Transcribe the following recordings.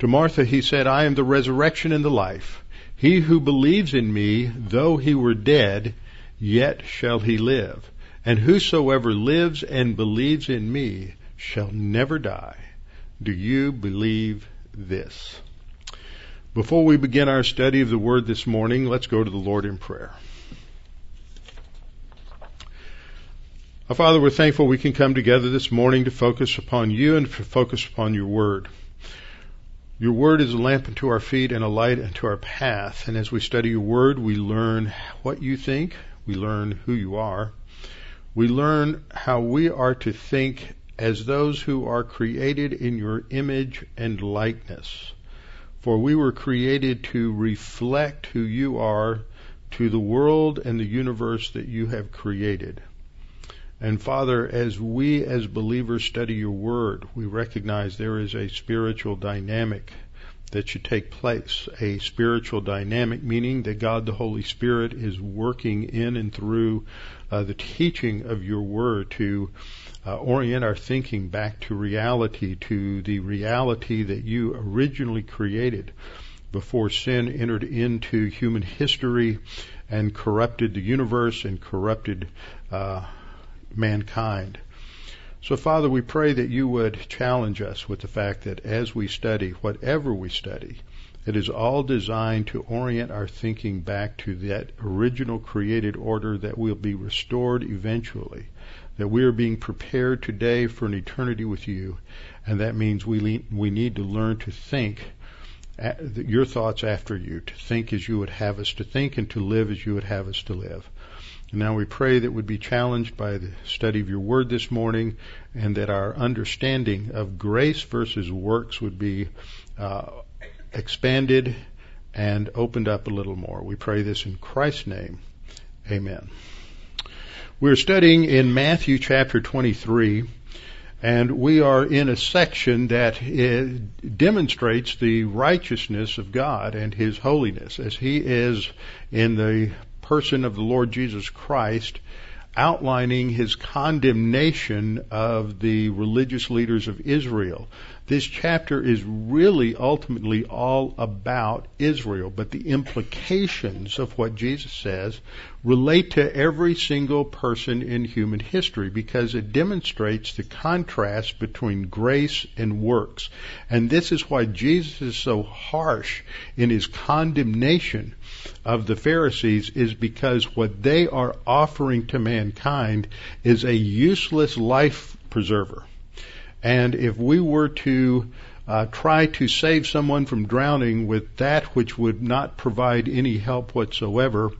To Martha he said, I am the resurrection and the life. He who believes in me, though he were dead, yet shall he live. And whosoever lives and believes in me shall never die. Do you believe this? Before we begin our study of the Word this morning, let's go to the Lord in prayer. Our Father, we're thankful we can come together this morning to focus upon you and to focus upon your Word. Your word is a lamp unto our feet and a light unto our path. And as we study your word, we learn what you think. We learn who you are. We learn how we are to think as those who are created in your image and likeness. For we were created to reflect who you are to the world and the universe that you have created. And Father, as we as believers study your word, we recognize there is a spiritual dynamic that should take place. A spiritual dynamic meaning that God the Holy Spirit is working in and through uh, the teaching of your word to uh, orient our thinking back to reality, to the reality that you originally created before sin entered into human history and corrupted the universe and corrupted uh, mankind. So, Father, we pray that you would challenge us with the fact that as we study, whatever we study, it is all designed to orient our thinking back to that original created order that will be restored eventually. That we are being prepared today for an eternity with you, and that means we we need to learn to think your thoughts after you, to think as you would have us to think, and to live as you would have us to live. And now we pray that we'd be challenged by the study of your word this morning and that our understanding of grace versus works would be uh, expanded and opened up a little more. We pray this in Christ's name. Amen. We're studying in Matthew chapter 23 and we are in a section that demonstrates the righteousness of God and His holiness as He is in the person of the Lord Jesus Christ outlining his condemnation of the religious leaders of Israel. This chapter is really ultimately all about Israel, but the implications of what Jesus says relate to every single person in human history because it demonstrates the contrast between grace and works. And this is why Jesus is so harsh in his condemnation of the Pharisees is because what they are offering to mankind is a useless life preserver. And if we were to uh, try to save someone from drowning with that which would not provide any help whatsoever,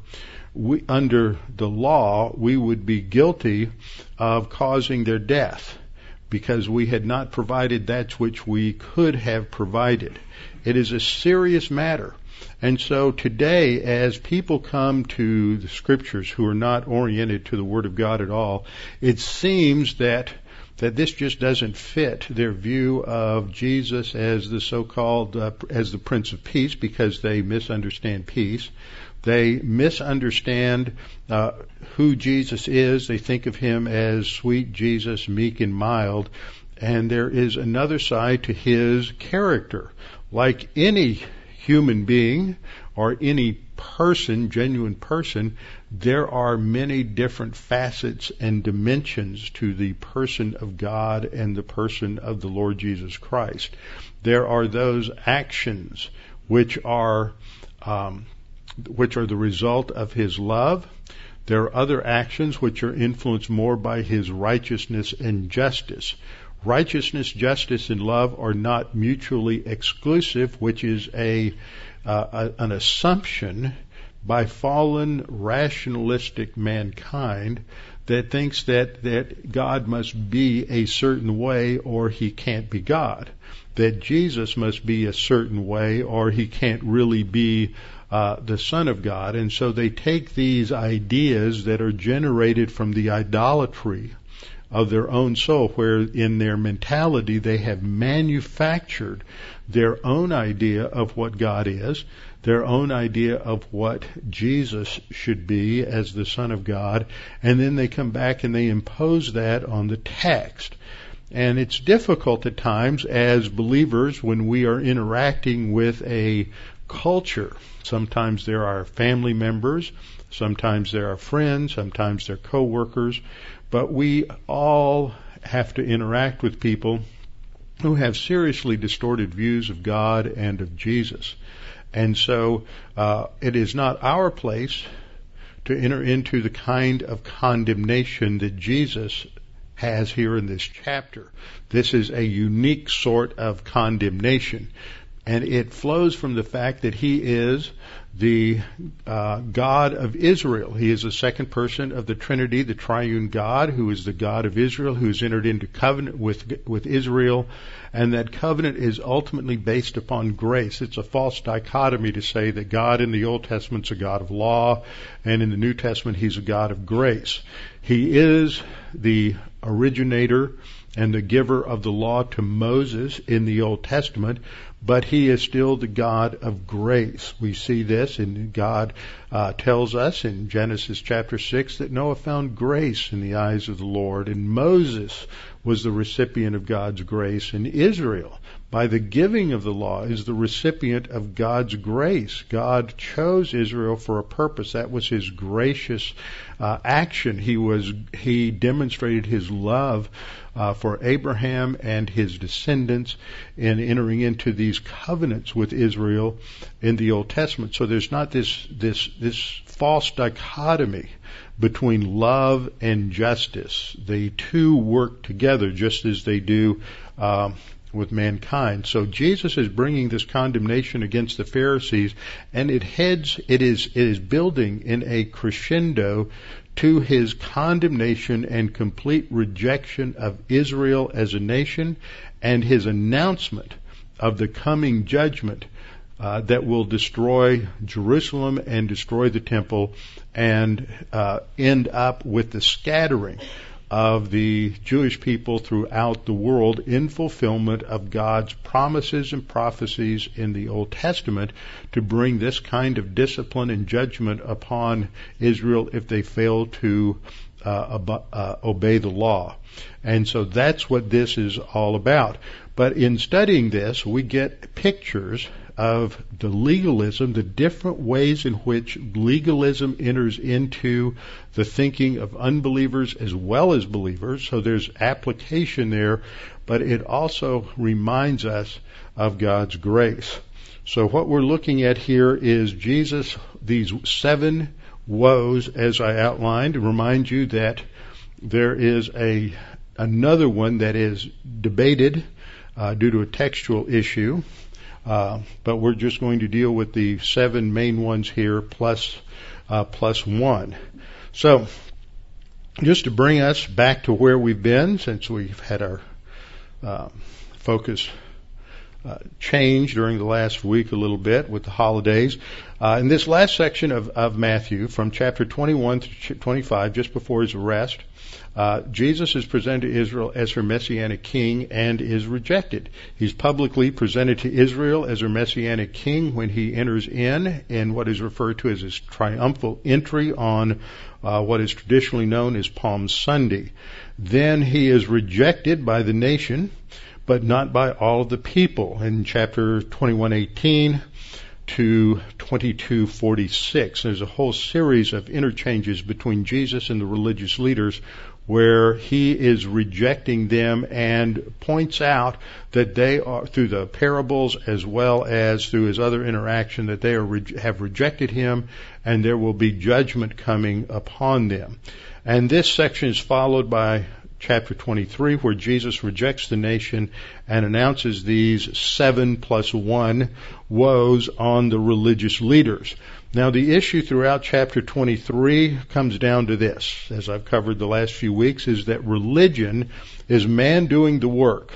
we, under the law, we would be guilty of causing their death because we had not provided that which we could have provided. It is a serious matter. And so today, as people come to the scriptures who are not oriented to the Word of God at all, it seems that that this just doesn't fit their view of Jesus as the so-called uh, as the Prince of Peace because they misunderstand peace. They misunderstand uh, who Jesus is. They think of him as sweet Jesus, meek and mild. And there is another side to his character. Like any human being or any person, genuine person, there are many different facets and dimensions to the person of God and the person of the Lord Jesus Christ. There are those actions which are um, which are the result of His love. There are other actions which are influenced more by His righteousness and justice. Righteousness, justice, and love are not mutually exclusive, which is a, uh, a an assumption by fallen rationalistic mankind that thinks that, that God must be a certain way or he can't be God. That Jesus must be a certain way or he can't really be uh, the Son of God. And so they take these ideas that are generated from the idolatry of their own soul, where in their mentality they have manufactured their own idea of what God is, their own idea of what Jesus should be as the Son of God, and then they come back and they impose that on the text. And it's difficult at times as believers when we are interacting with a culture. Sometimes there are family members, sometimes there are friends, sometimes they're coworkers, but we all have to interact with people who have seriously distorted views of God and of Jesus. And so uh, it is not our place to enter into the kind of condemnation that Jesus has here in this chapter. This is a unique sort of condemnation. And it flows from the fact that he is the uh, God of Israel. He is the second person of the Trinity, the triune God, who is the God of Israel, who has entered into covenant with with Israel, and that covenant is ultimately based upon grace. It's a false dichotomy to say that God in the Old Testament is a God of law, and in the New Testament He's a God of grace. He is the originator and the giver of the law to Moses in the Old Testament, but he is still the God of grace. We see this, and God uh, tells us in Genesis chapter 6 that Noah found grace in the eyes of the Lord, and Moses was the recipient of God's grace, and Israel, by the giving of the law, is the recipient of God's grace. God chose Israel for a purpose. That was His gracious uh, action. He was He demonstrated His love uh, for Abraham and his descendants in entering into these covenants with Israel in the Old Testament. So there's not this this this false dichotomy between love and justice. The two work together just as they do um, with mankind. So Jesus is bringing this condemnation against the Pharisees, and it heads, it is, it is building in a crescendo to his condemnation and complete rejection of Israel as a nation and his announcement of the coming judgment uh, that will destroy Jerusalem and destroy the temple and uh, end up with the scattering of the Jewish people throughout the world in fulfillment of God's promises and prophecies in the Old Testament to bring this kind of discipline and judgment upon Israel if they fail to uh, uh, obey the law. And so that's what this is all about. But in studying this, we get pictures of the legalism, the different ways in which legalism enters into the thinking of unbelievers as well as believers. So there's application there, but it also reminds us of God's grace. So what we're looking at here is Jesus, these seven woes, as I outlined, remind you that there is a another one that is debated uh, due to a textual issue. Uh, but we're just going to deal with the seven main ones here plus, uh, plus one. So, just to bring us back to where we've been since we've had our uh, focus uh, change during the last week a little bit with the holidays. Uh, in this last section of, of Matthew, from chapter 21 to 25, just before his arrest, uh, Jesus is presented to Israel as her messianic king and is rejected. He's publicly presented to Israel as her messianic king when he enters in in what is referred to as his triumphal entry on uh, what is traditionally known as Palm Sunday. Then he is rejected by the nation, but not by all of the people. In chapter 21:18 to 2246. There's a whole series of interchanges between Jesus and the religious leaders where he is rejecting them and points out that they are through the parables as well as through his other interaction that they are have rejected him and there will be judgment coming upon them. And this section is followed by chapter 23 where Jesus rejects the nation and announces these seven plus one woes on the religious leaders. Now, the issue throughout chapter 23 comes down to this, as I've covered the last few weeks, is that religion is man doing the work.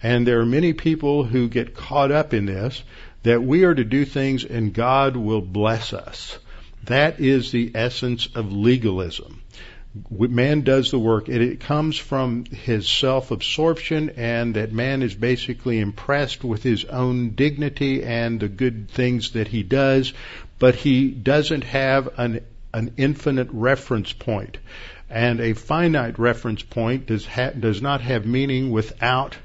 And there are many people who get caught up in this, that we are to do things and God will bless us. That is the essence of legalism. Man does the work. It comes from his self-absorption and that man is basically impressed with his own dignity and the good things that he does, but he doesn't have an, an infinite reference point. And a finite reference point does, ha- does not have meaning without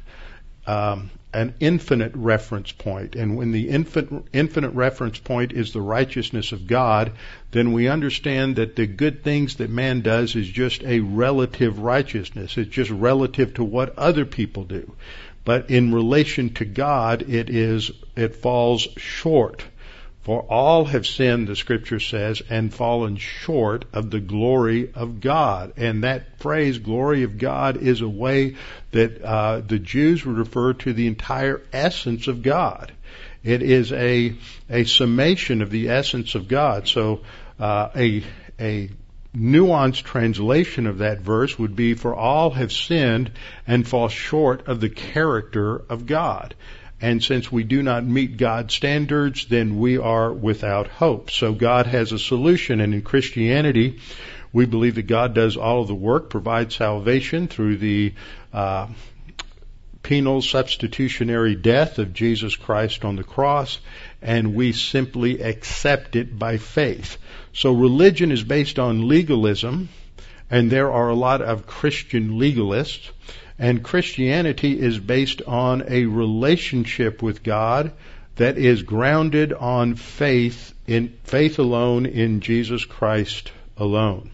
um, an infinite reference point. And when the infinite, infinite reference point is the righteousness of God, then we understand that the good things that man does is just a relative righteousness. It's just relative to what other people do. But in relation to God, it is, it falls short. For all have sinned, the scripture says, and fallen short of the glory of God. And that phrase, glory of God, is a way that uh, the Jews would refer to the entire essence of God. It is a, a summation of the essence of God. So uh, a, a nuanced translation of that verse would be, for all have sinned and fall short of the character of God. And since we do not meet God's standards, then we are without hope. So God has a solution. And in Christianity, we believe that God does all of the work, provides salvation through the uh, penal substitutionary death of Jesus Christ on the cross, and we simply accept it by faith. So religion is based on legalism, and there are a lot of Christian legalists. And Christianity is based on a relationship with God that is grounded on faith in faith alone in Jesus Christ alone.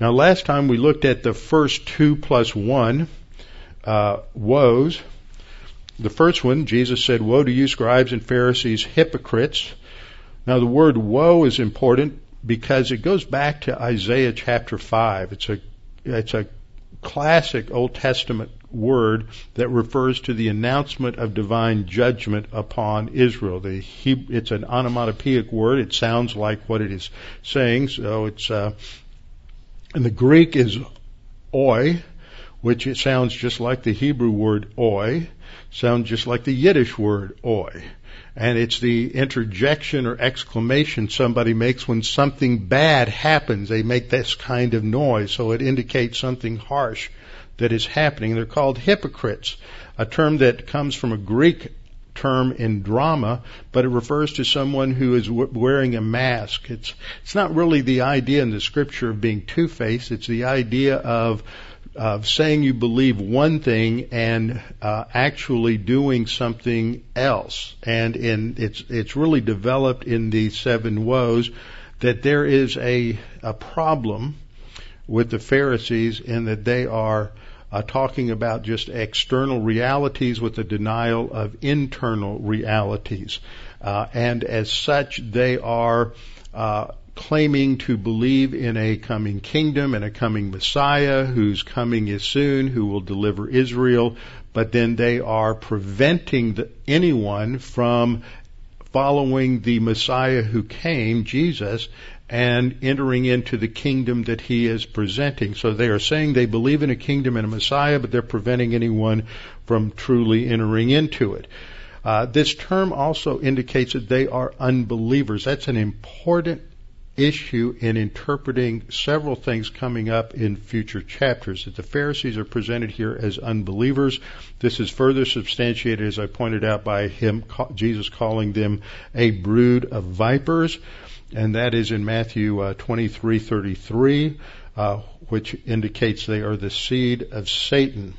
Now, last time we looked at the first two plus one uh, woes. The first one, Jesus said, "Woe to you, scribes and Pharisees, hypocrites." Now, the word "woe" is important because it goes back to Isaiah chapter five. It's a it's a classic Old Testament word that refers to the announcement of divine judgment upon Israel. The, it's an onomatopoeic word. It sounds like what it is saying. So it's, uh, and the Greek is oi, which it sounds just like the Hebrew word oi, sounds just like the Yiddish word oi and it's the interjection or exclamation somebody makes when something bad happens. They make this kind of noise, so it indicates something harsh that is happening. They're called hypocrites, a term that comes from a Greek term in drama, but it refers to someone who is wearing a mask. It's it's not really the idea in the scripture of being two-faced. It's the idea of of saying you believe one thing and uh, actually doing something else. And in it's it's really developed in the seven woes that there is a a problem with the Pharisees in that they are uh, talking about just external realities with a denial of internal realities. Uh, and as such, they are uh, claiming to believe in a coming kingdom and a coming Messiah whose coming is soon, who will deliver Israel, but then they are preventing the, anyone from following the Messiah who came, Jesus, and entering into the kingdom that he is presenting. So they are saying they believe in a kingdom and a Messiah, but they're preventing anyone from truly entering into it. Uh, this term also indicates that they are unbelievers. That's an important issue in interpreting several things coming up in future chapters. That the Pharisees are presented here as unbelievers. This is further substantiated, as I pointed out, by him, Jesus calling them a brood of vipers, and that is in Matthew uh, 23:33, uh, which indicates they are the seed of Satan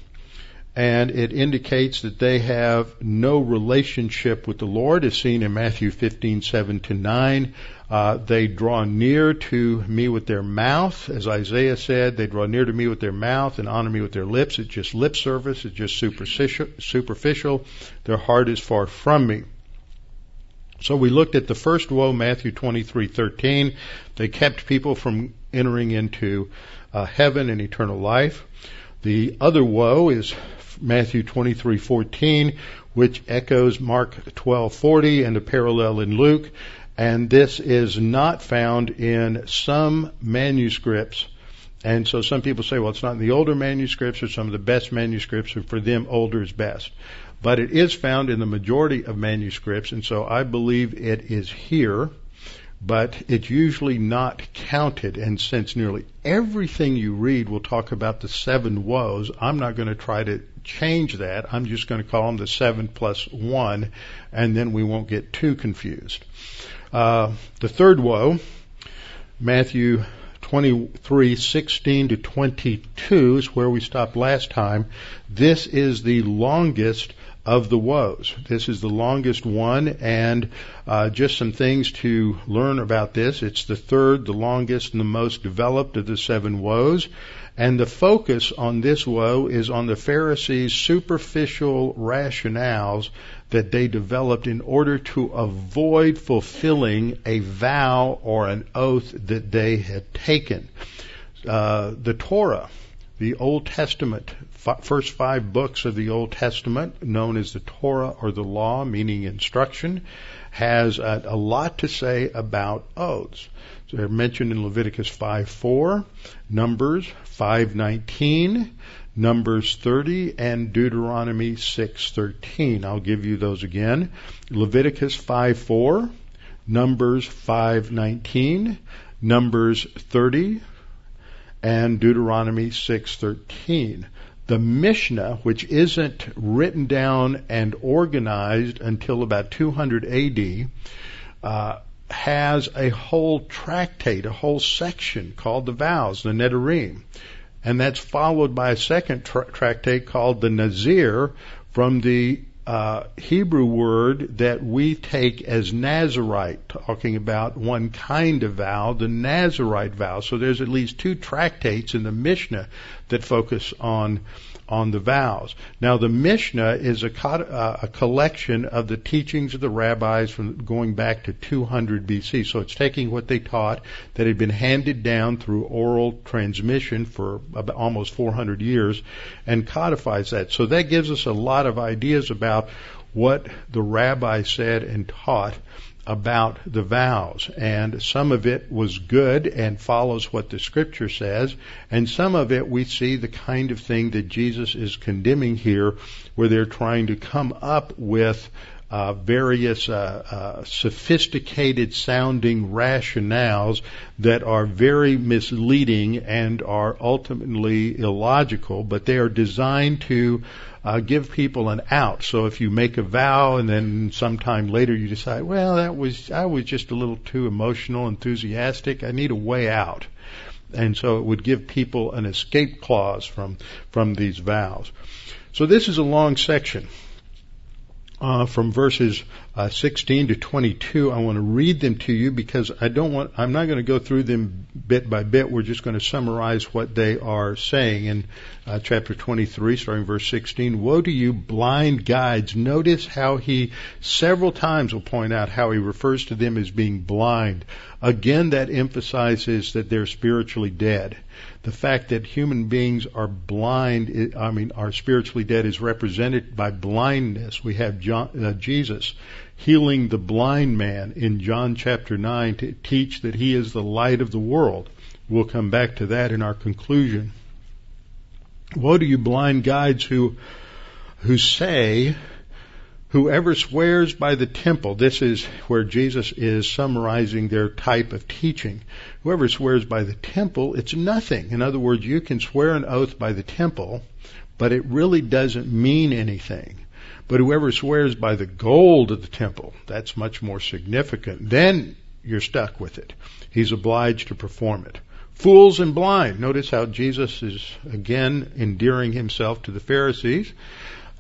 and it indicates that they have no relationship with the Lord, as seen in Matthew 15, 7 to 9. Uh, they draw near to me with their mouth, as Isaiah said. They draw near to me with their mouth and honor me with their lips. It's just lip service. It's just superficial. superficial. Their heart is far from me. So we looked at the first woe, Matthew 23:13. They kept people from entering into uh, heaven and eternal life. The other woe is Matthew 23:14, which echoes Mark 12:40 and a parallel in Luke. And this is not found in some manuscripts. And so some people say, well, it's not in the older manuscripts or some of the best manuscripts, and for them, older is best. But it is found in the majority of manuscripts, and so I believe it is here but it's usually not counted. And since nearly everything you read will talk about the seven woes, I'm not going to try to change that. I'm just going to call them the seven plus one, and then we won't get too confused. Uh, the third woe, Matthew 23, 16 to 22 is where we stopped last time. This is the longest of the woes. This is the longest one, and uh, just some things to learn about this. It's the third, the longest, and the most developed of the seven woes. And the focus on this woe is on the Pharisees' superficial rationales that they developed in order to avoid fulfilling a vow or an oath that they had taken. Uh, the Torah, the Old Testament, first five books of the Old Testament, known as the Torah or the Law, meaning instruction, has a, a lot to say about oaths. They're mentioned in Leviticus 5:4, Numbers 5:19, Numbers 30, and Deuteronomy 6:13. I'll give you those again. Leviticus 5:4, Numbers 5:19, Numbers 30, and Deuteronomy 6:13. The Mishnah, which isn't written down and organized until about 200 AD, uh, has a whole tractate, a whole section called the vows, the Nedarim. And that's followed by a second tra- tractate called the Nazir from the uh, Hebrew word that we take as Nazarite, talking about one kind of vow, the Nazarite vow. So there's at least two tractates in the Mishnah that focus on on the vows. Now, the Mishnah is a, uh, a, collection of the teachings of the rabbis from going back to 200 BC. So it's taking what they taught that had been handed down through oral transmission for almost 400 years and codifies that. So that gives us a lot of ideas about what the rabbi said and taught about the vows. And some of it was good and follows what the scripture says. And some of it we see the kind of thing that Jesus is condemning here, where they're trying to come up with uh, various uh, uh, sophisticated sounding rationales that are very misleading and are ultimately illogical, but they are designed to uh, give people an out. So if you make a vow and then sometime later you decide, well, that was I was just a little too emotional, enthusiastic. I need a way out, and so it would give people an escape clause from from these vows. So this is a long section uh, from verses uh, 16 to 22. I want to read them to you because I don't want. I'm not going to go through them bit by bit. We're just going to summarize what they are saying in uh, chapter 23, starting verse 16. Woe to you, blind guides! Notice how he several times will point out how he refers to them as being blind. Again, that emphasizes that they're spiritually dead the fact that human beings are blind, I mean, are spiritually dead is represented by blindness. We have John, uh, Jesus healing the blind man in John chapter 9 to teach that he is the light of the world. We'll come back to that in our conclusion. Woe to you blind guides who, who say Whoever swears by the temple, this is where Jesus is summarizing their type of teaching. Whoever swears by the temple, it's nothing. In other words, you can swear an oath by the temple, but it really doesn't mean anything. But whoever swears by the gold of the temple, that's much more significant. Then you're stuck with it. He's obliged to perform it. Fools and blind. Notice how Jesus is again endearing himself to the Pharisees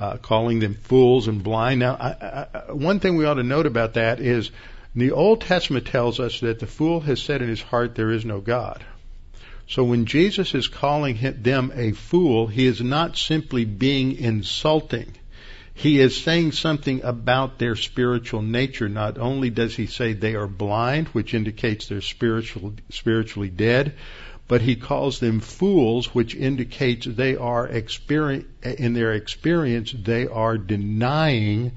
uh, calling them fools and blind. Now, I, I, one thing we ought to note about that is the Old Testament tells us that the fool has said in his heart, there is no God. So when Jesus is calling them a fool, he is not simply being insulting. He is saying something about their spiritual nature. Not only does he say they are blind, which indicates they're spiritual, spiritually dead, but he calls them fools, which indicates they are experience, in their experience, they are denying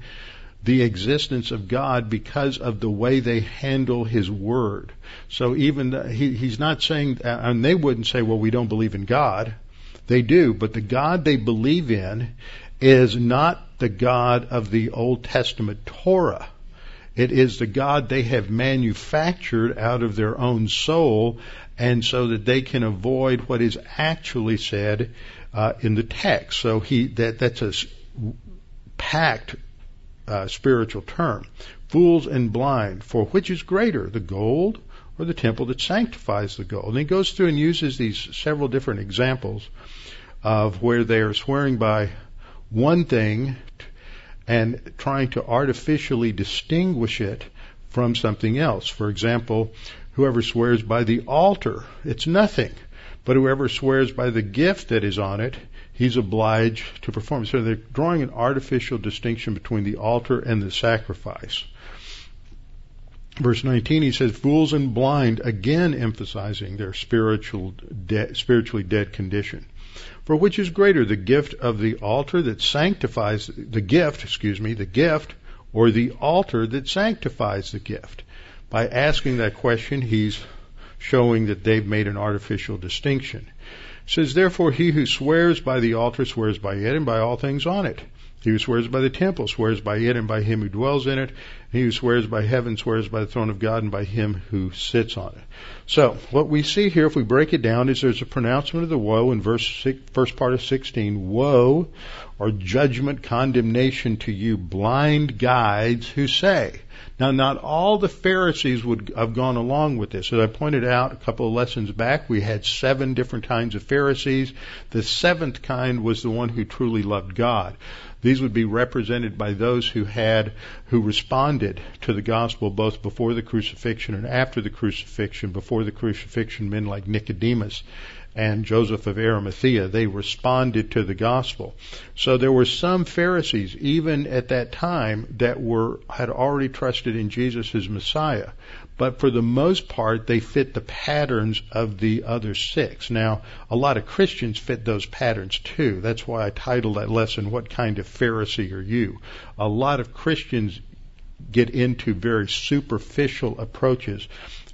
the existence of God because of the way they handle His Word. So even the, he, he's not saying, and they wouldn't say, well, we don't believe in God. They do, but the God they believe in is not the God of the Old Testament Torah. It is the God they have manufactured out of their own soul, and so that they can avoid what is actually said uh, in the text. So he that that's a packed uh, spiritual term. Fools and blind, for which is greater, the gold or the temple that sanctifies the gold? And he goes through and uses these several different examples of where they are swearing by one thing and trying to artificially distinguish it from something else. For example, whoever swears by the altar, it's nothing. But whoever swears by the gift that is on it, he's obliged to perform. So they're drawing an artificial distinction between the altar and the sacrifice. Verse 19, he says, fools and blind, again emphasizing their spiritual de- spiritually dead condition. For which is greater, the gift of the altar that sanctifies, the gift, excuse me, the gift, or the altar that sanctifies the gift? By asking that question, he's showing that they've made an artificial distinction. It says, therefore he who swears by the altar swears by it and by all things on it. He who swears by the temple swears by it and by him who dwells in it. He who swears by heaven swears by the throne of God and by him who sits on it. So, what we see here, if we break it down, is there's a pronouncement of the woe in verse six, first part of 16. Woe or judgment, condemnation to you blind guides who say. Now, not all the Pharisees would have gone along with this. As I pointed out a couple of lessons back, we had seven different kinds of Pharisees. The seventh kind was the one who truly loved God. These would be represented by those who had, who responded to the gospel both before the crucifixion and after the crucifixion. Before the crucifixion, men like Nicodemus and Joseph of Arimathea, they responded to the gospel. So there were some Pharisees, even at that time, that were, had already trusted in Jesus as Messiah but for the most part, they fit the patterns of the other six. Now, a lot of Christians fit those patterns too. That's why I titled that lesson, What Kind of Pharisee Are You? A lot of Christians get into very superficial approaches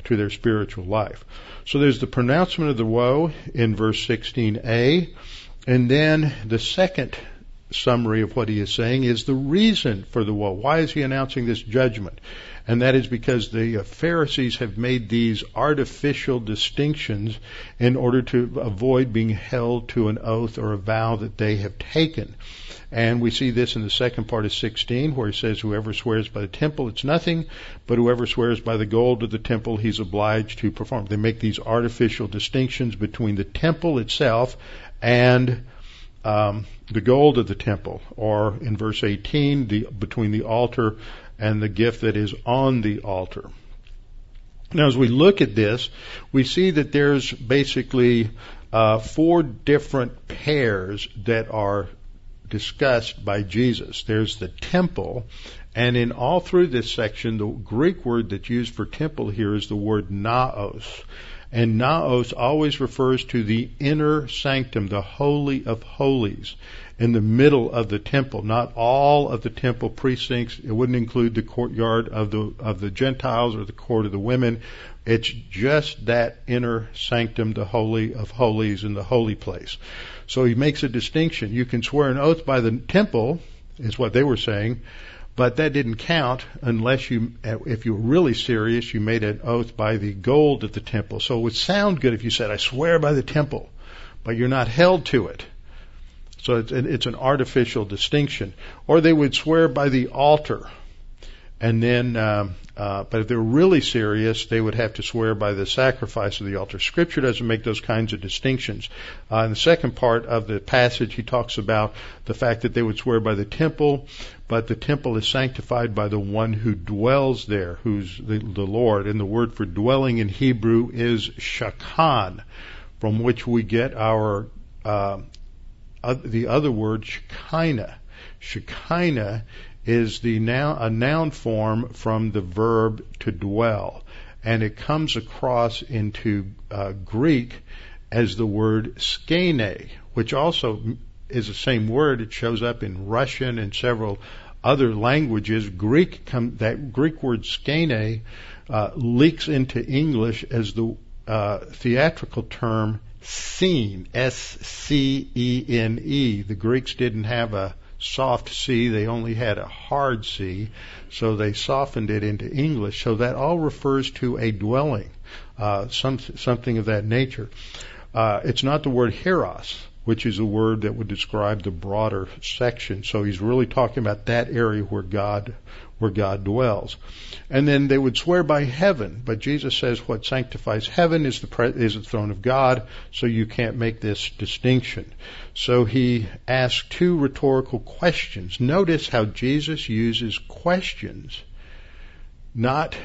to their spiritual life. So there's the pronouncement of the woe in verse 16a, and then the second summary of what he is saying is the reason for the woe. Why is he announcing this judgment? And that is because the Pharisees have made these artificial distinctions in order to avoid being held to an oath or a vow that they have taken. And we see this in the second part of 16 where he says, whoever swears by the temple, it's nothing, but whoever swears by the gold of the temple, he's obliged to perform. They make these artificial distinctions between the temple itself and um, the gold of the temple, or in verse 18, the, between the altar and the gift that is on the altar. Now, as we look at this, we see that there's basically uh, four different pairs that are discussed by Jesus. There's the temple, and in all through this section, the Greek word that's used for temple here is the word naos. And naos always refers to the inner sanctum, the holy of holies in the middle of the temple, not all of the temple precincts. It wouldn't include the courtyard of the of the Gentiles or the court of the women. It's just that inner sanctum, the holy of holies, and the holy place. So he makes a distinction. You can swear an oath by the temple, is what they were saying, but that didn't count unless you, if you were really serious, you made an oath by the gold of the temple. So it would sound good if you said, "I swear by the temple," but you're not held to it. So it's, it's an artificial distinction. Or they would swear by the altar. And then, um, uh, but if they were really serious, they would have to swear by the sacrifice of the altar. Scripture doesn't make those kinds of distinctions. Uh, in the second part of the passage, he talks about the fact that they would swear by the temple, but the temple is sanctified by the one who dwells there, who's the, the Lord. And the word for dwelling in Hebrew is shakan, from which we get our uh, the other word, Shekinah. Shekinah is the noun, a noun form from the verb to dwell, and it comes across into uh, Greek as the word skene, which also is the same word. It shows up in Russian and several other languages, Greek come, that Greek word skene uh, leaks into English as the uh, theatrical term scene, S-C-E-N-E. The Greeks didn't have a soft C, they only had a hard C, so they softened it into English. So that all refers to a dwelling, uh, some, something of that nature. Uh, it's not the word hieros, which is a word that would describe the broader section. So he's really talking about that area where God where God dwells. And then they would swear by heaven, but Jesus says what sanctifies heaven is the pre- is the throne of God, so you can't make this distinction. So he asks two rhetorical questions. Notice how Jesus uses questions, not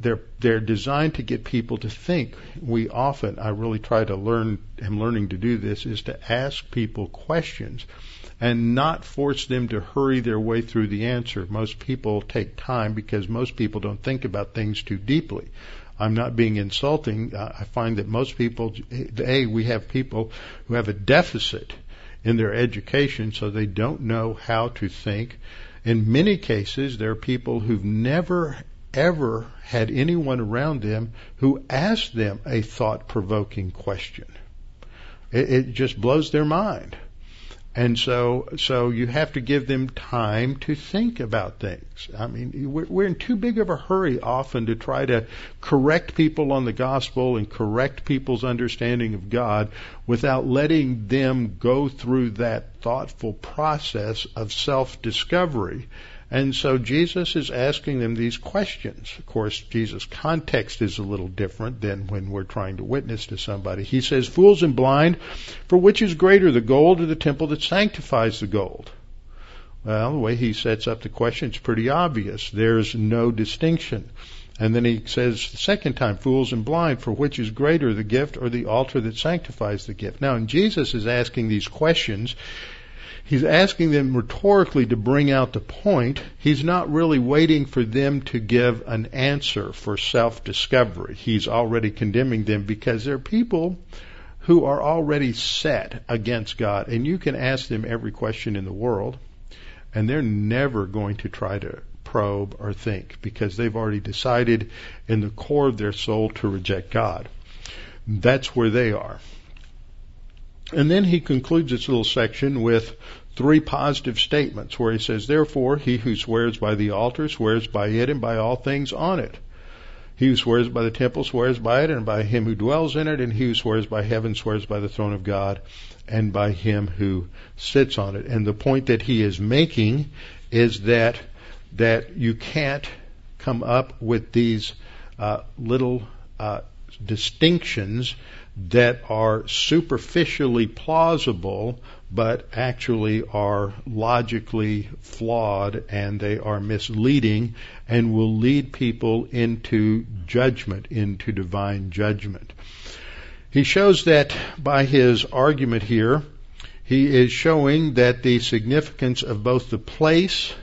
they're they're designed to get people to think. We often, I really try to learn, am learning to do this, is to ask people questions and not force them to hurry their way through the answer. Most people take time because most people don't think about things too deeply. I'm not being insulting. I find that most people, A, we have people who have a deficit in their education, so they don't know how to think. In many cases, there are people who've never ever had anyone around them who asked them a thought provoking question. It, it, just blows their mind. And so, so you have to give them time to think about things. I mean, we're, we're in too big of a hurry often to try to correct people on the gospel and correct people's understanding of God without letting them go through that thoughtful process of self-discovery and so Jesus is asking them these questions. Of course, Jesus' context is a little different than when we're trying to witness to somebody. He says, Fools and blind, for which is greater, the gold or the temple that sanctifies the gold? Well, the way he sets up the question is pretty obvious. There's no distinction. And then he says the second time, fools and blind, for which is greater, the gift or the altar that sanctifies the gift? Now, and Jesus is asking these questions He's asking them rhetorically to bring out the point. He's not really waiting for them to give an answer for self-discovery. He's already condemning them because they're people who are already set against God. And you can ask them every question in the world, and they're never going to try to probe or think because they've already decided in the core of their soul to reject God. That's where they are. And then he concludes this little section with three positive statements where he says, Therefore, he who swears by the altar swears by it and by all things on it. He who swears by the temple swears by it and by him who dwells in it, and he who swears by heaven swears by the throne of God and by him who sits on it. And the point that he is making is that that you can't come up with these uh, little uh, distinctions that are superficially plausible but actually are logically flawed and they are misleading and will lead people into judgment, into divine judgment. He shows that by his argument here, he is showing that the significance of both the place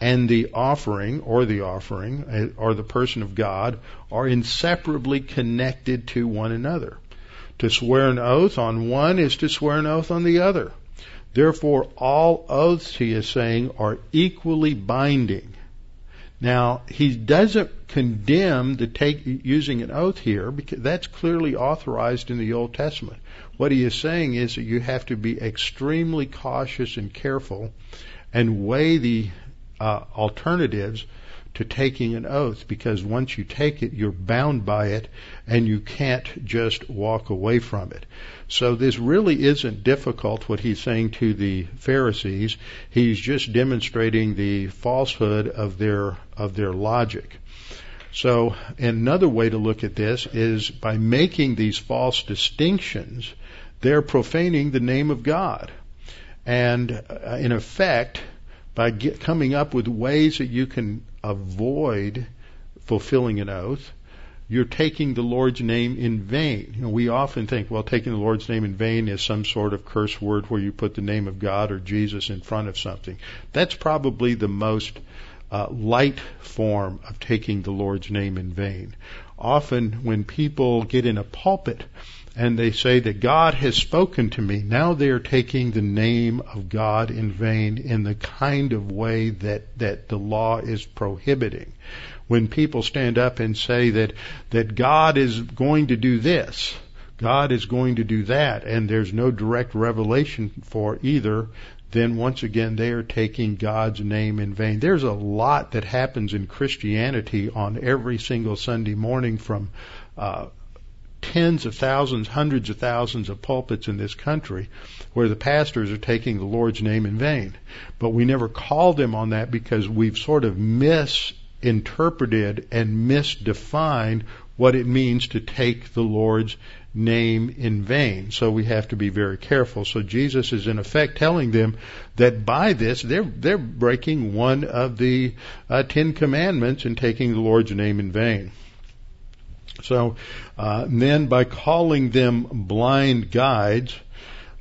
and the offering or the offering or the person of God are inseparably connected to one another. To swear an oath on one is to swear an oath on the other. Therefore, all oaths, he is saying, are equally binding. Now, he doesn't condemn the take, using an oath here because that's clearly authorized in the Old Testament. What he is saying is that you have to be extremely cautious and careful and weigh the uh, alternatives to taking an oath because once you take it, you're bound by it and you can't just walk away from it. So this really isn't difficult what he's saying to the Pharisees. He's just demonstrating the falsehood of their, of their logic. So another way to look at this is by making these false distinctions, they're profaning the name of God. And uh, in effect, by get, coming up with ways that you can avoid fulfilling an oath, you're taking the Lord's name in vain. You know, we often think, well, taking the Lord's name in vain is some sort of curse word where you put the name of God or Jesus in front of something. That's probably the most uh, light form of taking the Lord's name in vain. Often, when people get in a pulpit and they say that God has spoken to me. Now they are taking the name of God in vain in the kind of way that, that the law is prohibiting. When people stand up and say that, that God is going to do this, God is going to do that, and there's no direct revelation for either, then once again they are taking God's name in vain. There's a lot that happens in Christianity on every single Sunday morning from uh, tens of thousands, hundreds of thousands of pulpits in this country where the pastors are taking the Lord's name in vain. But we never call them on that because we've sort of misinterpreted and misdefined what it means to take the Lord's name in vain. So we have to be very careful. So Jesus is in effect telling them that by this they're they're breaking one of the uh, Ten Commandments and taking the Lord's name in vain. So uh, then, by calling them blind guides,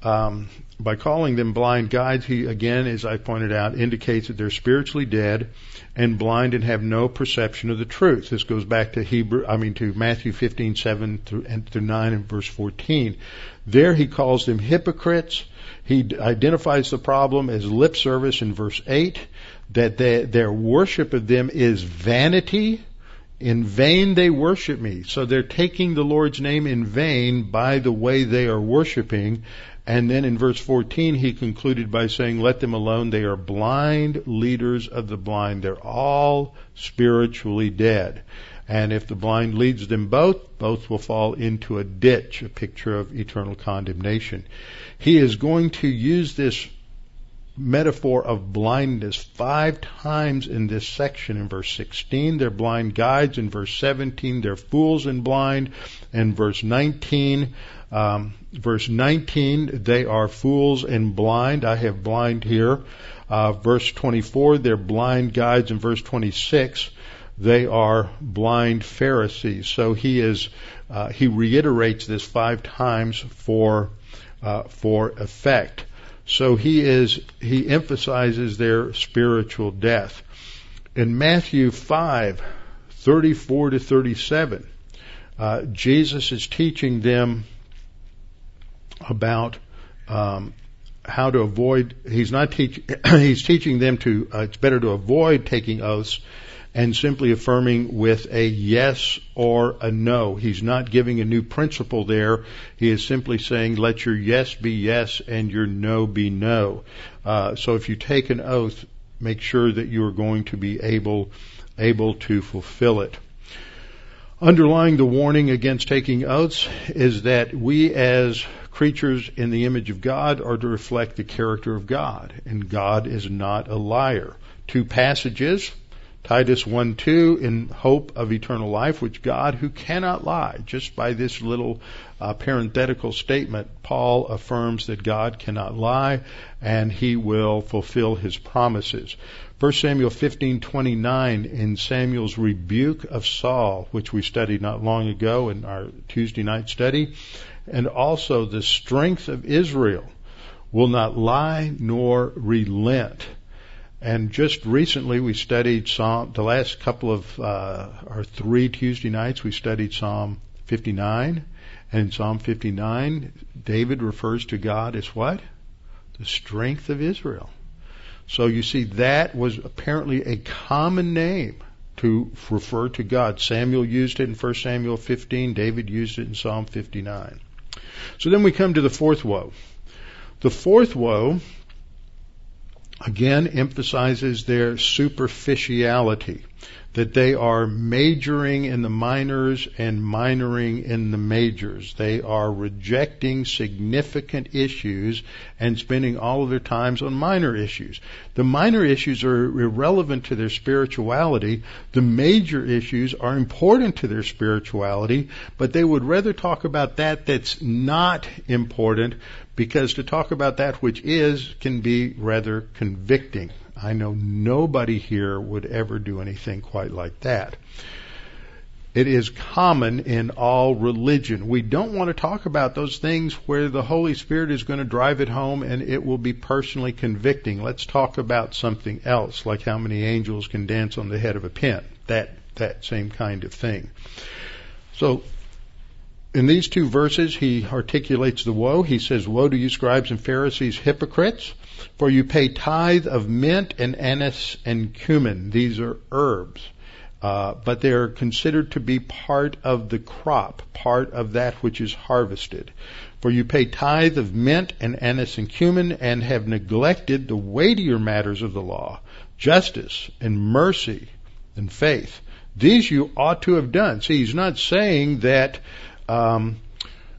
um, by calling them blind guides, he again, as I pointed out, indicates that they're spiritually dead and blind and have no perception of the truth. This goes back to Hebrew, I mean to Matthew 15, 7 through, and through 9 and verse 14. There he calls them hypocrites. He identifies the problem as lip service in verse 8, that they, their worship of them is vanity. In vain they worship me. So they're taking the Lord's name in vain by the way they are worshiping. And then in verse 14, he concluded by saying, Let them alone. They are blind leaders of the blind. They're all spiritually dead. And if the blind leads them both, both will fall into a ditch, a picture of eternal condemnation. He is going to use this metaphor of blindness five times in this section. In verse 16, they're blind guides. In verse 17, they're fools and blind. And verse 19, um, verse 19, they are fools and blind. I have blind here. Uh, verse 24, they're blind guides. In verse 26, they are blind Pharisees. So he is, uh, he reiterates this five times for, uh, for effect. So he is, he emphasizes their spiritual death. In Matthew 5, 34 to 37, uh, Jesus is teaching them about um, how to avoid. He's not teach. he's teaching them to. Uh, it's better to avoid taking oaths and simply affirming with a yes or a no. He's not giving a new principle there. He is simply saying, let your yes be yes and your no be no. Uh, so if you take an oath, make sure that you are going to be able able to fulfill it. Underlying the warning against taking oaths is that we as creatures in the image of God are to reflect the character of God, and God is not a liar. Two passages, Titus 1 2, in hope of eternal life, which God, who cannot lie, just by this little uh, parenthetical statement, Paul affirms that God cannot lie and he will fulfill his promises. 1 Samuel 15:29 in Samuel's rebuke of Saul, which we studied not long ago in our Tuesday night study, and also the strength of Israel will not lie nor relent. And just recently we studied Psalm, the last couple of, uh, our three Tuesday nights we studied Psalm 59. And in Psalm 59, David refers to God as what? The strength of Israel. So you see, that was apparently a common name to refer to God. Samuel used it in 1 Samuel 15. David used it in Psalm 59. So then we come to the fourth woe. The fourth woe, again, emphasizes their superficiality that they are majoring in the minors and minoring in the majors. They are rejecting significant issues and spending all of their times on minor issues. The minor issues are irrelevant to their spirituality. The major issues are important to their spirituality, but they would rather talk about that that's not important because to talk about that which is can be rather convicting. I know nobody here would ever do anything quite like that. It is common in all religion. We don't want to talk about those things where the Holy Spirit is going to drive it home and it will be personally convicting. Let's talk about something else, like how many angels can dance on the head of a pin. That, that same kind of thing. So, in these two verses, he articulates the woe. He says, Woe to you, scribes and Pharisees, hypocrites, for you pay tithe of mint and anise and cumin. These are herbs. Uh, but they are considered to be part of the crop, part of that which is harvested. For you pay tithe of mint and anise and cumin and have neglected the weightier matters of the law, justice and mercy and faith. These you ought to have done. See, he's not saying that um,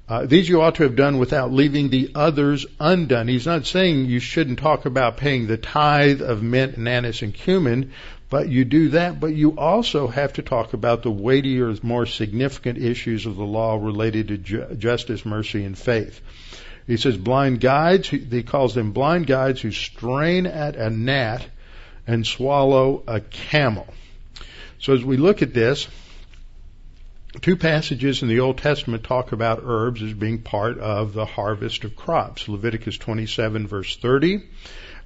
uh, these you ought to have done without leaving the others undone. He's not saying you shouldn't talk about paying the tithe of mint and anise and cumin, but you do that, but you also have to talk about the weightier, more significant issues of the law related to ju- justice, mercy, and faith. He says blind guides, he calls them blind guides who strain at a gnat and swallow a camel. So as we look at this, two passages in the Old Testament talk about herbs as being part of the harvest of crops. Leviticus 27 verse 30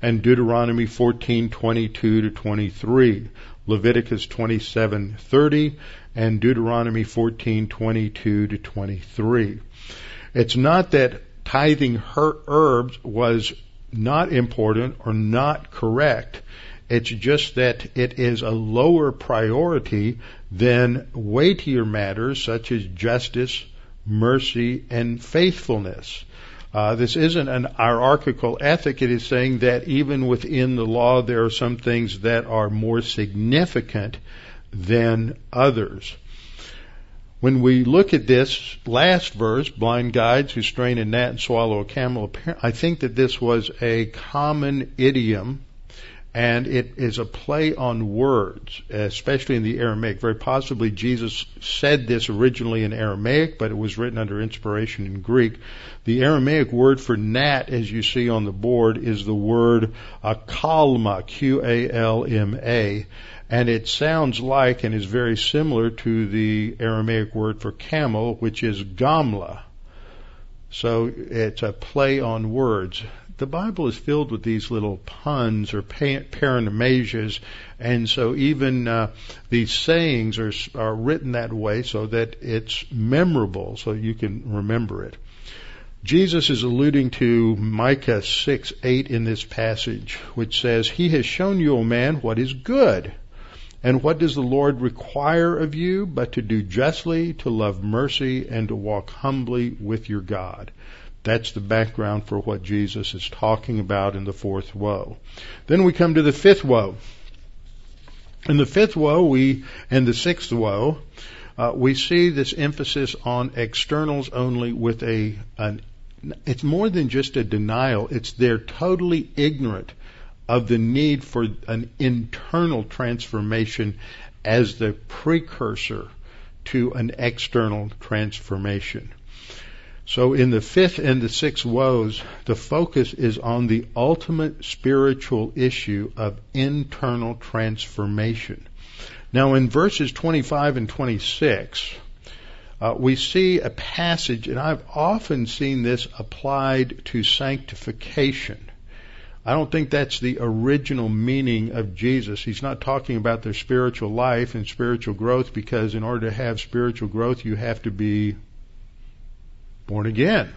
and Deuteronomy 14:22 to 23, Leviticus 27:30 and Deuteronomy 14:22 to 23. It's not that tithing herbs was not important or not correct. It's just that it is a lower priority than weightier matters such as justice, mercy, and faithfulness. Uh, this isn't an hierarchical ethic. It is saying that even within the law, there are some things that are more significant than others. When we look at this last verse, blind guides who strain a gnat and swallow a camel, I think that this was a common idiom and it is a play on words, especially in the Aramaic. Very possibly Jesus said this originally in Aramaic, but it was written under inspiration in Greek. The Aramaic word for gnat, as you see on the board, is the word kalma, Q-A-L-M-A, and it sounds like and is very similar to the Aramaic word for camel, which is gamla. So it's a play on words the Bible is filled with these little puns or paronomasias, and so even uh, these sayings are are written that way so that it's memorable, so you can remember it. Jesus is alluding to Micah 6, 8 in this passage, which says, He has shown you, O man, what is good. And what does the Lord require of you but to do justly, to love mercy, and to walk humbly with your God? That's the background for what Jesus is talking about in the fourth woe. Then we come to the fifth woe. In the fifth woe, we, and the sixth woe, uh, we see this emphasis on externals only with a, an, it's more than just a denial. It's they're totally ignorant of the need for an internal transformation as the precursor to an external transformation. So in the fifth and the sixth woes, the focus is on the ultimate spiritual issue of internal transformation. Now in verses 25 and 26, uh, we see a passage, and I've often seen this applied to sanctification. I don't think that's the original meaning of Jesus. He's not talking about their spiritual life and spiritual growth because in order to have spiritual growth, you have to be born again.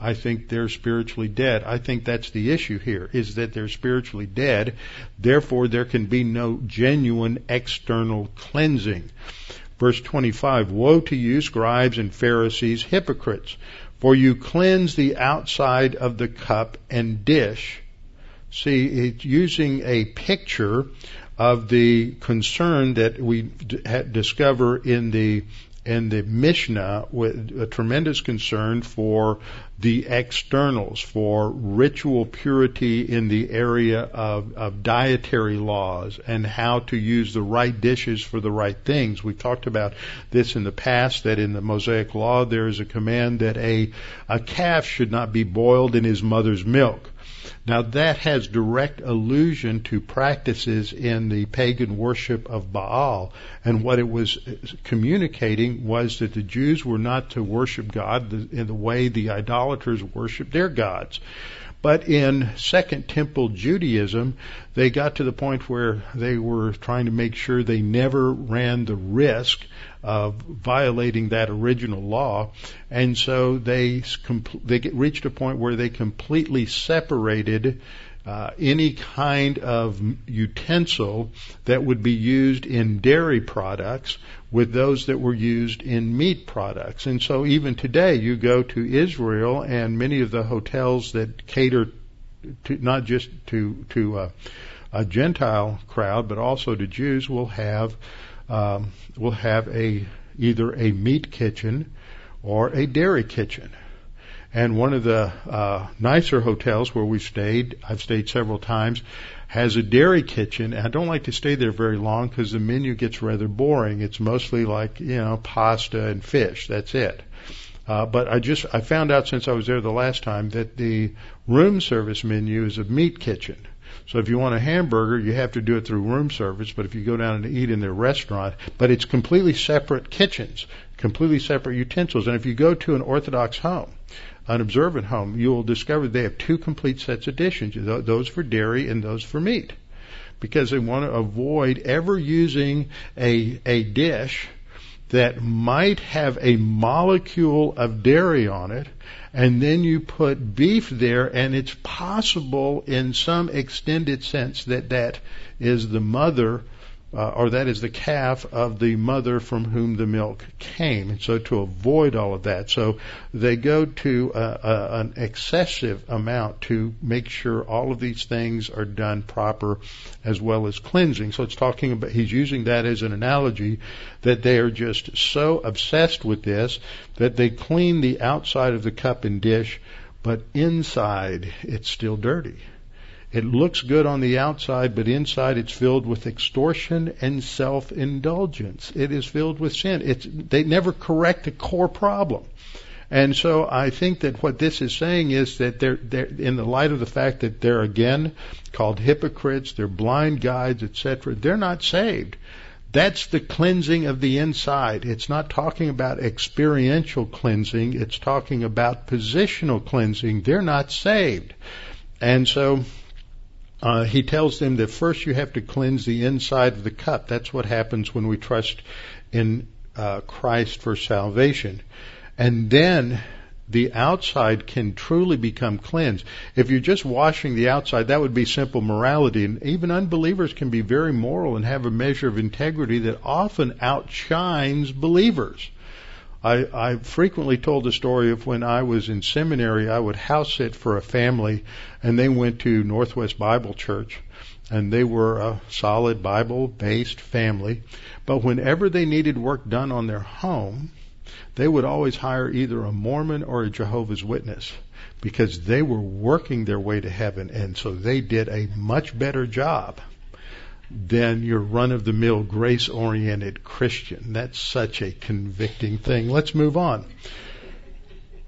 I think they're spiritually dead. I think that's the issue here, is that they're spiritually dead. Therefore, there can be no genuine external cleansing. Verse 25, Woe to you, scribes and Pharisees, hypocrites, for you cleanse the outside of the cup and dish. See, it's using a picture of the concern that we discover in the and the Mishnah with a tremendous concern for the externals, for ritual purity in the area of, of dietary laws and how to use the right dishes for the right things. We've talked about this in the past that in the Mosaic law there is a command that a, a calf should not be boiled in his mother's milk. Now that has direct allusion to practices in the pagan worship of Baal, and what it was communicating was that the Jews were not to worship God in the way the idolaters worship their gods. But in Second Temple Judaism, they got to the point where they were trying to make sure they never ran the risk of violating that original law, and so they they reached a point where they completely separated uh, any kind of utensil that would be used in dairy products with those that were used in meat products. And so even today you go to Israel and many of the hotels that cater to not just to to uh, a Gentile crowd but also to Jews will have um, will have a either a meat kitchen or a dairy kitchen. And one of the uh, nicer hotels where we've stayed, I've stayed several times, has a dairy kitchen. And I don't like to stay there very long because the menu gets rather boring. It's mostly like you know pasta and fish. That's it. Uh, but I just I found out since I was there the last time that the room service menu is a meat kitchen. So if you want a hamburger, you have to do it through room service. But if you go down and eat in their restaurant, but it's completely separate kitchens, completely separate utensils. And if you go to an Orthodox home, an observant home, you will discover they have two complete sets of dishes, those for dairy and those for meat. Because they want to avoid ever using a, a dish that might have a molecule of dairy on it, and then you put beef there, and it's possible in some extended sense that that is the mother uh, or that is the calf of the mother from whom the milk came. And so to avoid all of that, so they go to uh, uh, an excessive amount to make sure all of these things are done proper as well as cleansing. So it's talking about, he's using that as an analogy that they are just so obsessed with this that they clean the outside of the cup and dish, but inside it's still dirty. It looks good on the outside, but inside it's filled with extortion and self-indulgence. It is filled with sin. It's, they never correct the core problem. And so I think that what this is saying is that they're, they're in the light of the fact that they're again called hypocrites, they're blind guides, etc. They're not saved. That's the cleansing of the inside. It's not talking about experiential cleansing. It's talking about positional cleansing. They're not saved. And so uh, he tells them that first you have to cleanse the inside of the cup. That's what happens when we trust in uh, Christ for salvation. And then the outside can truly become cleansed. If you're just washing the outside, that would be simple morality. And even unbelievers can be very moral and have a measure of integrity that often outshines believers. I, I frequently told the story of when I was in seminary, I would house sit for a family, and they went to Northwest Bible Church, and they were a solid Bible based family. But whenever they needed work done on their home, they would always hire either a Mormon or a Jehovah's Witness because they were working their way to heaven, and so they did a much better job than your run of the mill grace oriented Christian. That's such a convicting thing. Let's move on.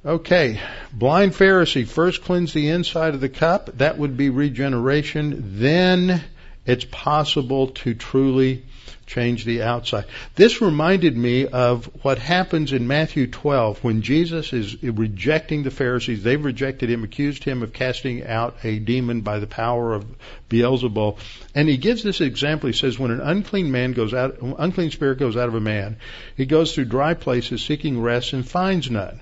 Okay, blind Pharisee first cleanse the inside of the cup. That would be regeneration. Then it's possible to truly change the outside. This reminded me of what happens in Matthew 12 when Jesus is rejecting the Pharisees. They've rejected him, accused him of casting out a demon by the power of Beelzebul. And he gives this example. He says, when an unclean man goes out, unclean spirit goes out of a man, he goes through dry places seeking rest and finds none.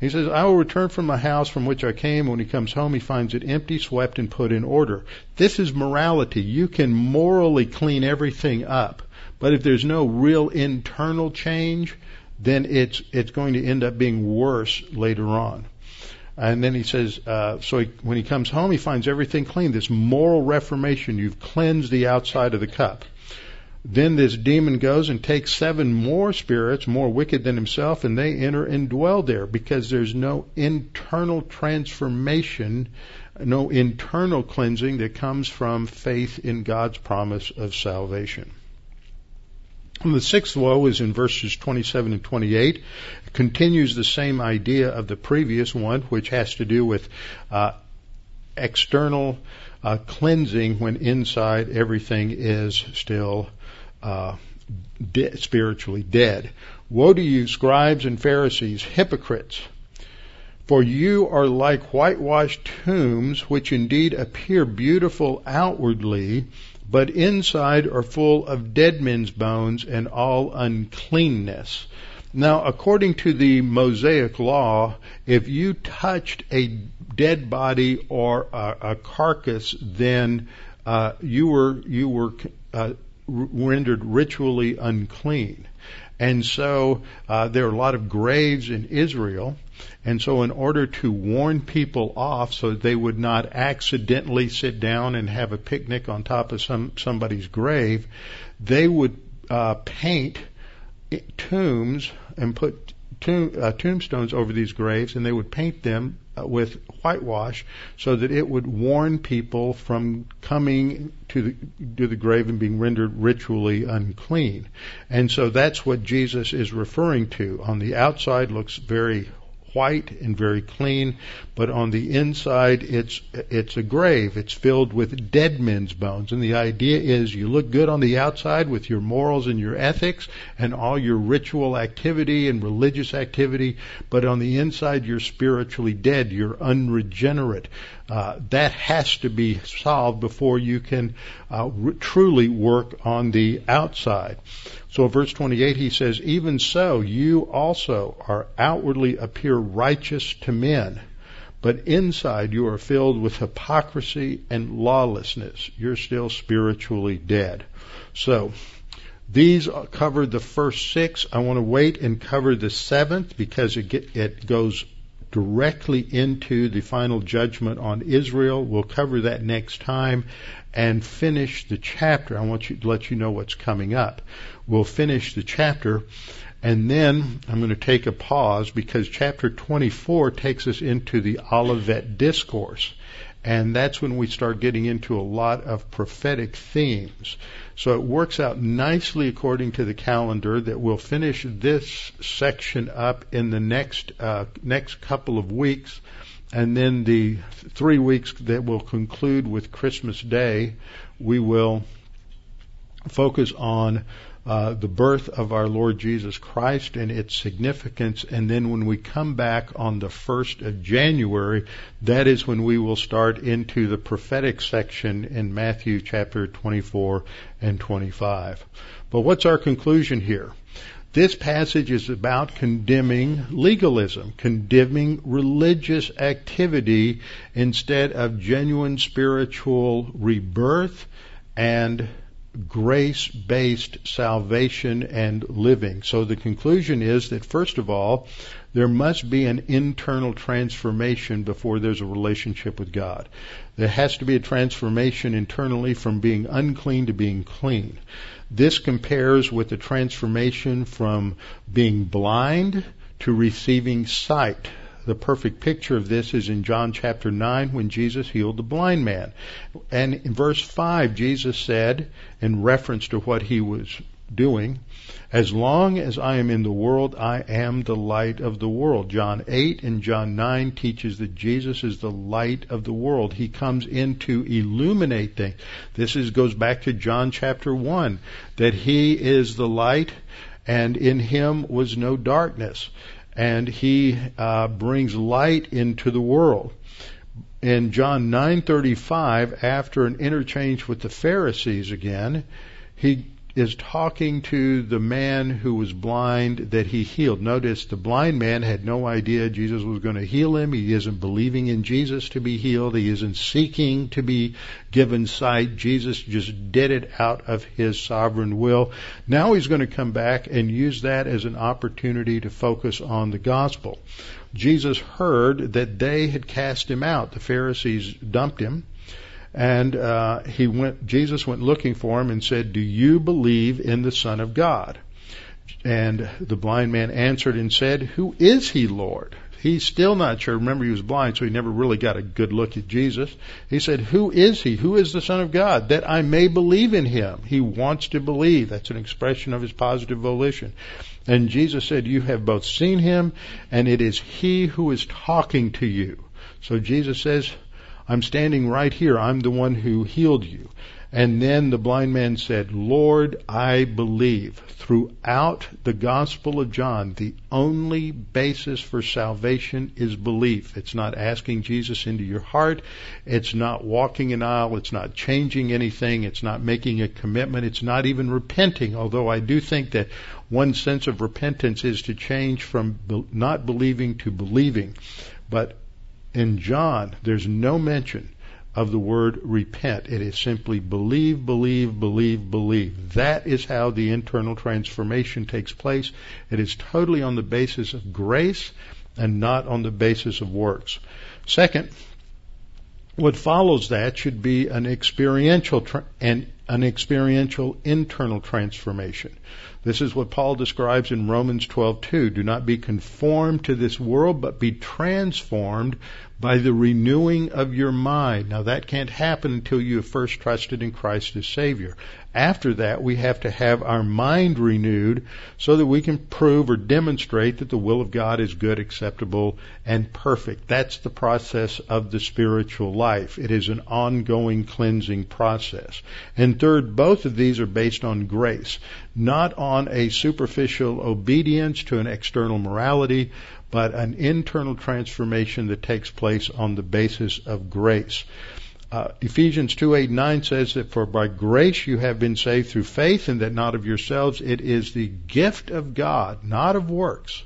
He says, I will return from my house from which I came. When he comes home, he finds it empty, swept, and put in order. This is morality. You can morally clean everything up. But if there's no real internal change, then it's, it's going to end up being worse later on. And then he says, uh, so he, when he comes home, he finds everything clean. This moral reformation. You've cleansed the outside of the cup. Then this demon goes and takes seven more spirits, more wicked than himself, and they enter and dwell there because there's no internal transformation, no internal cleansing that comes from faith in God's promise of salvation. And the sixth woe is in verses 27 and 28. It continues the same idea of the previous one, which has to do with uh, external uh, cleansing when inside everything is still uh, de- spiritually dead. Woe to you, scribes and Pharisees, hypocrites! For you are like whitewashed tombs, which indeed appear beautiful outwardly, but inside are full of dead men's bones and all uncleanness. Now, according to the Mosaic law, if you touched a dead body or a, a carcass, then uh, you were you were uh, rendered ritually unclean. And so uh, there are a lot of graves in Israel. And so in order to warn people off so they would not accidentally sit down and have a picnic on top of some somebody's grave, they would uh, paint tombs and put tomb, uh, tombstones over these graves, and they would paint them uh, with whitewash so that it would warn people from coming to the, to the grave and being rendered ritually unclean. And so that's what Jesus is referring to. On the outside looks very white and very clean, but on the inside it's it's a grave. It's filled with dead men's bones. And the idea is you look good on the outside with your morals and your ethics and all your ritual activity and religious activity, but on the inside you're spiritually dead. You're unregenerate. Uh, that has to be solved before you can uh, r- truly work on the outside. So verse 28 he says, even so you also are outwardly appear righteous to men, but inside you are filled with hypocrisy and lawlessness. You're still spiritually dead. So, these cover the first six. I want to wait and cover the seventh because it, get, it goes directly into the final judgment on Israel. We'll cover that next time and finish the chapter. I want you to let you know what's coming up. We'll finish the chapter and then I'm going to take a pause because chapter 24 takes us into the Olivet Discourse. And that's when we start getting into a lot of prophetic themes. So it works out nicely according to the calendar that we'll finish this section up in the next uh, next couple of weeks, and then the three weeks that will conclude with Christmas Day, we will focus on uh, the birth of our Lord Jesus Christ and its significance. And then when we come back on the 1st of January, that is when we will start into the prophetic section in Matthew chapter 24 and 25. But what's our conclusion here? This passage is about condemning legalism, condemning religious activity instead of genuine spiritual rebirth and grace based salvation and living. So the conclusion is that first of all, there must be an internal transformation before there's a relationship with God. There has to be a transformation internally from being unclean to being clean. This compares with the transformation from being blind to receiving sight. The perfect picture of this is in John chapter 9 when Jesus healed the blind man. And in verse 5, Jesus said, in reference to what he was doing, as long as I am in the world, I am the light of the world. John 8 and John 9 teaches that Jesus is the light of the world. He comes in to illuminate things. This is, goes back to John chapter 1, that he is the light and in him was no darkness and he uh, brings light into the world. In John 9:35, after an interchange with the Pharisees again, he is talking to the man who was blind that he healed. Notice the blind man had no idea Jesus was going to heal him. He isn't believing in Jesus to be healed. He isn't seeking to be given sight. Jesus just did it out of his sovereign will. Now he's going to come back and use that as an opportunity to focus on the gospel. Jesus heard that they had cast him out. The Pharisees dumped him and uh, he went. Jesus went looking for him and said, "Do you believe in the Son of God?" And the blind man answered and said, "Who is he, Lord?" He's still not sure. Remember, he was blind, so he never really got a good look at Jesus. He said, Who is he? Who is the Son of God? That I may believe in him. He wants to believe. That's an expression of his positive volition. And Jesus said, You have both seen him, and it is he who is talking to you. So Jesus says, I'm standing right here. I'm the one who healed you. And then the blind man said, Lord, I believe. Throughout the Gospel of John, the only basis for salvation is belief. It's not asking Jesus into your heart. It's not walking an aisle. It's not changing anything. It's not making a commitment. It's not even repenting, although I do think that one sense of repentance is to change from not believing to believing. But in John, there's no mention of the word repent. It is simply believe, believe, believe, believe. That is how the internal transformation takes place. It is totally on the basis of grace and not on the basis of works. Second, what follows that should be an experiential tra- an, an experiential internal transformation. This is what Paul describes in Romans 12:2. Do not be conformed to this world, but be transformed by the renewing of your mind. Now that can't happen until you have first trusted in Christ as Savior. After that, we have to have our mind renewed so that we can prove or demonstrate that the will of God is good, acceptable, and perfect. That's the process of the spiritual life. It is an ongoing cleansing process. And third, both of these are based on grace, not on a superficial obedience to an external morality, but an internal transformation that takes place on the basis of grace. Uh, Ephesians 2, 8, 9 says that for by grace you have been saved through faith and that not of yourselves. It is the gift of God, not of works,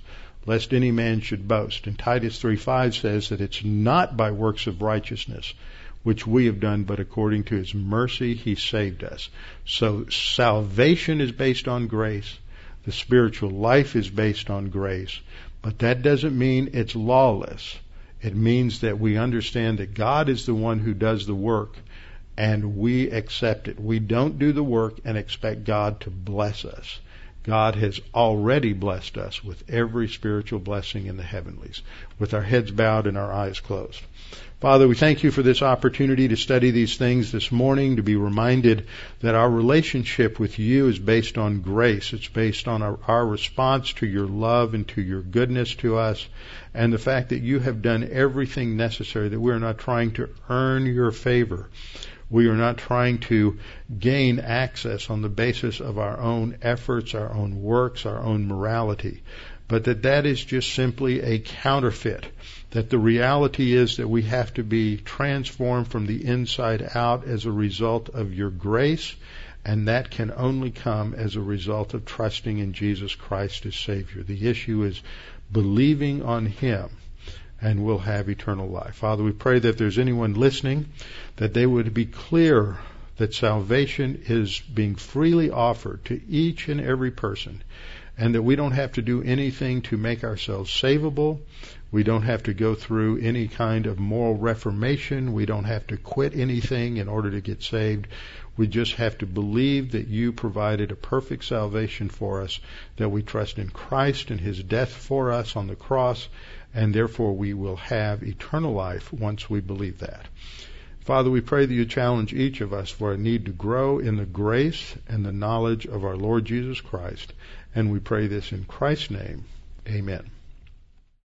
lest any man should boast. And Titus 3, 5 says that it's not by works of righteousness which we have done, but according to his mercy he saved us. So salvation is based on grace. The spiritual life is based on grace. But that doesn't mean it's lawless. It means that we understand that God is the one who does the work and we accept it. We don't do the work and expect God to bless us. God has already blessed us with every spiritual blessing in the heavenlies, with our heads bowed and our eyes closed. Father, we thank you for this opportunity to study these things this morning, to be reminded that our relationship with you is based on grace. It's based on our, our, response to your love and to your goodness to us, and the fact that you have done everything necessary, that we're not trying to earn your favor. We are not trying to gain access on the basis of our own efforts, our own works, our own morality, but that that is just simply a counterfeit that the reality is that we have to be transformed from the inside out as a result of your grace, and that can only come as a result of trusting in Jesus Christ as Savior. The issue is believing on Him, and we'll have eternal life. Father, we pray that there's anyone listening, that they would be clear that salvation is being freely offered to each and every person, and that we don't have to do anything to make ourselves savable. We don't have to go through any kind of moral reformation. We don't have to quit anything in order to get saved. We just have to believe that you provided a perfect salvation for us, that we trust in Christ and his death for us on the cross, and therefore we will have eternal life once we believe that. Father, we pray that you challenge each of us for a need to grow in the grace and the knowledge of our Lord Jesus Christ. And we pray this in Christ's name. Amen.